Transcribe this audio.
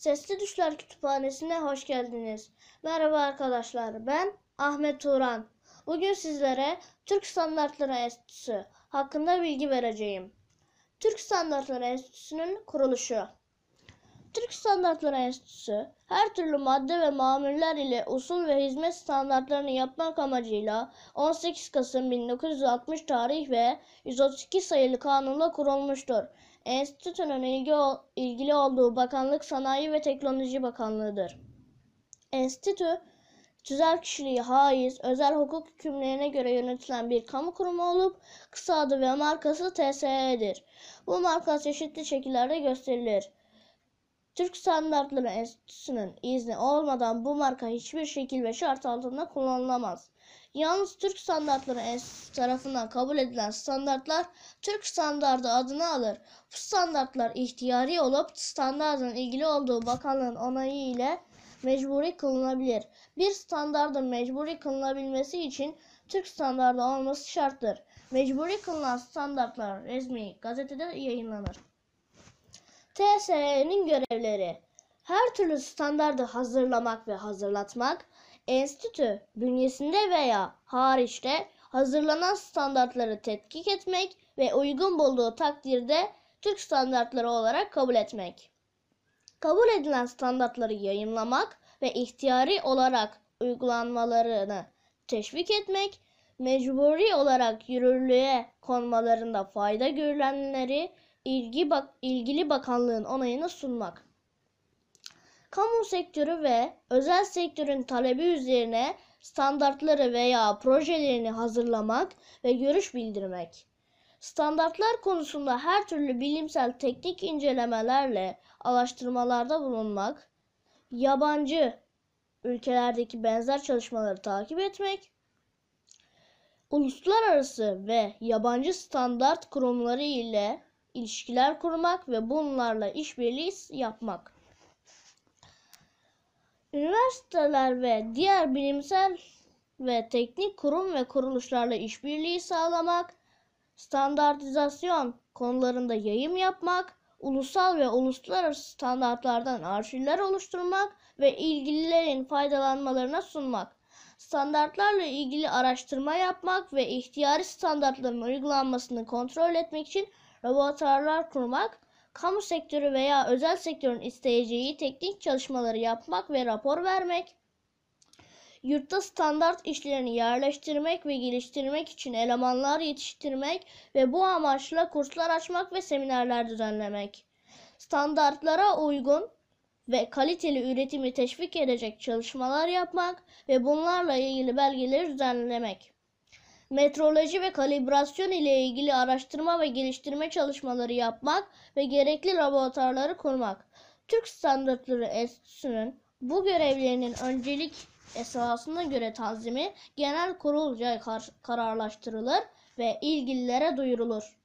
Sesli Düşler Kütüphanesi'ne hoş geldiniz. Merhaba arkadaşlar, ben Ahmet Turan. Bugün sizlere Türk Standartları Enstitüsü hakkında bilgi vereceğim. Türk Standartları Enstitüsü'nün kuruluşu. Türk Standartları Enstitüsü, her türlü madde ve mamuller ile usul ve hizmet standartlarını yapmak amacıyla 18 Kasım 1960 tarih ve 132 sayılı kanunla kurulmuştur. Enstitünün ilgi, ilgili olduğu bakanlık Sanayi ve Teknoloji Bakanlığı'dır. Enstitü, tüzel kişiliği haiz, özel hukuk hükümlerine göre yönetilen bir kamu kurumu olup kısa adı ve markası TSE'dir. Bu marka çeşitli şekillerde gösterilir. Türk Standartları Enstitüsü'nün izni olmadan bu marka hiçbir şekil ve şart altında kullanılamaz. Yalnız Türk Standartları Enstitüsü tarafından kabul edilen standartlar Türk Standardı adını alır. Bu standartlar ihtiyari olup standardın ilgili olduğu bakanlığın onayı ile mecburi kılınabilir. Bir standardın mecburi kılınabilmesi için Türk standardı olması şarttır. Mecburi kılınan standartlar resmi gazetede yayınlanır. TSE'nin görevleri her türlü standardı hazırlamak ve hazırlatmak, enstitü bünyesinde veya hariçte hazırlanan standartları tetkik etmek ve uygun bulduğu takdirde Türk standartları olarak kabul etmek. Kabul edilen standartları yayınlamak ve ihtiyari olarak uygulanmalarını teşvik etmek, mecburi olarak yürürlüğe konmalarında fayda görülenleri ilgi bak ilgili bakanlığın onayını sunmak. Kamu sektörü ve özel sektörün talebi üzerine standartları veya projelerini hazırlamak ve görüş bildirmek. Standartlar konusunda her türlü bilimsel teknik incelemelerle araştırmalarda bulunmak, yabancı ülkelerdeki benzer çalışmaları takip etmek, uluslararası ve yabancı standart kurumları ile ilişkiler kurmak ve bunlarla işbirliği yapmak. Üniversiteler ve diğer bilimsel ve teknik kurum ve kuruluşlarla işbirliği sağlamak, standartizasyon konularında yayım yapmak, ulusal ve uluslararası standartlardan arşivler oluşturmak ve ilgililerin faydalanmalarına sunmak, standartlarla ilgili araştırma yapmak ve ihtiyari standartların uygulanmasını kontrol etmek için laboratuvarlar kurmak, kamu sektörü veya özel sektörün isteyeceği teknik çalışmaları yapmak ve rapor vermek, yurtta standart işlerini yerleştirmek ve geliştirmek için elemanlar yetiştirmek ve bu amaçla kurslar açmak ve seminerler düzenlemek, standartlara uygun ve kaliteli üretimi teşvik edecek çalışmalar yapmak ve bunlarla ilgili belgeleri düzenlemek metroloji ve kalibrasyon ile ilgili araştırma ve geliştirme çalışmaları yapmak ve gerekli laboratuvarları kurmak. Türk Standartları Enstitüsü'nün bu görevlerinin öncelik esasına göre tanzimi genel kurulca kar kararlaştırılır ve ilgililere duyurulur.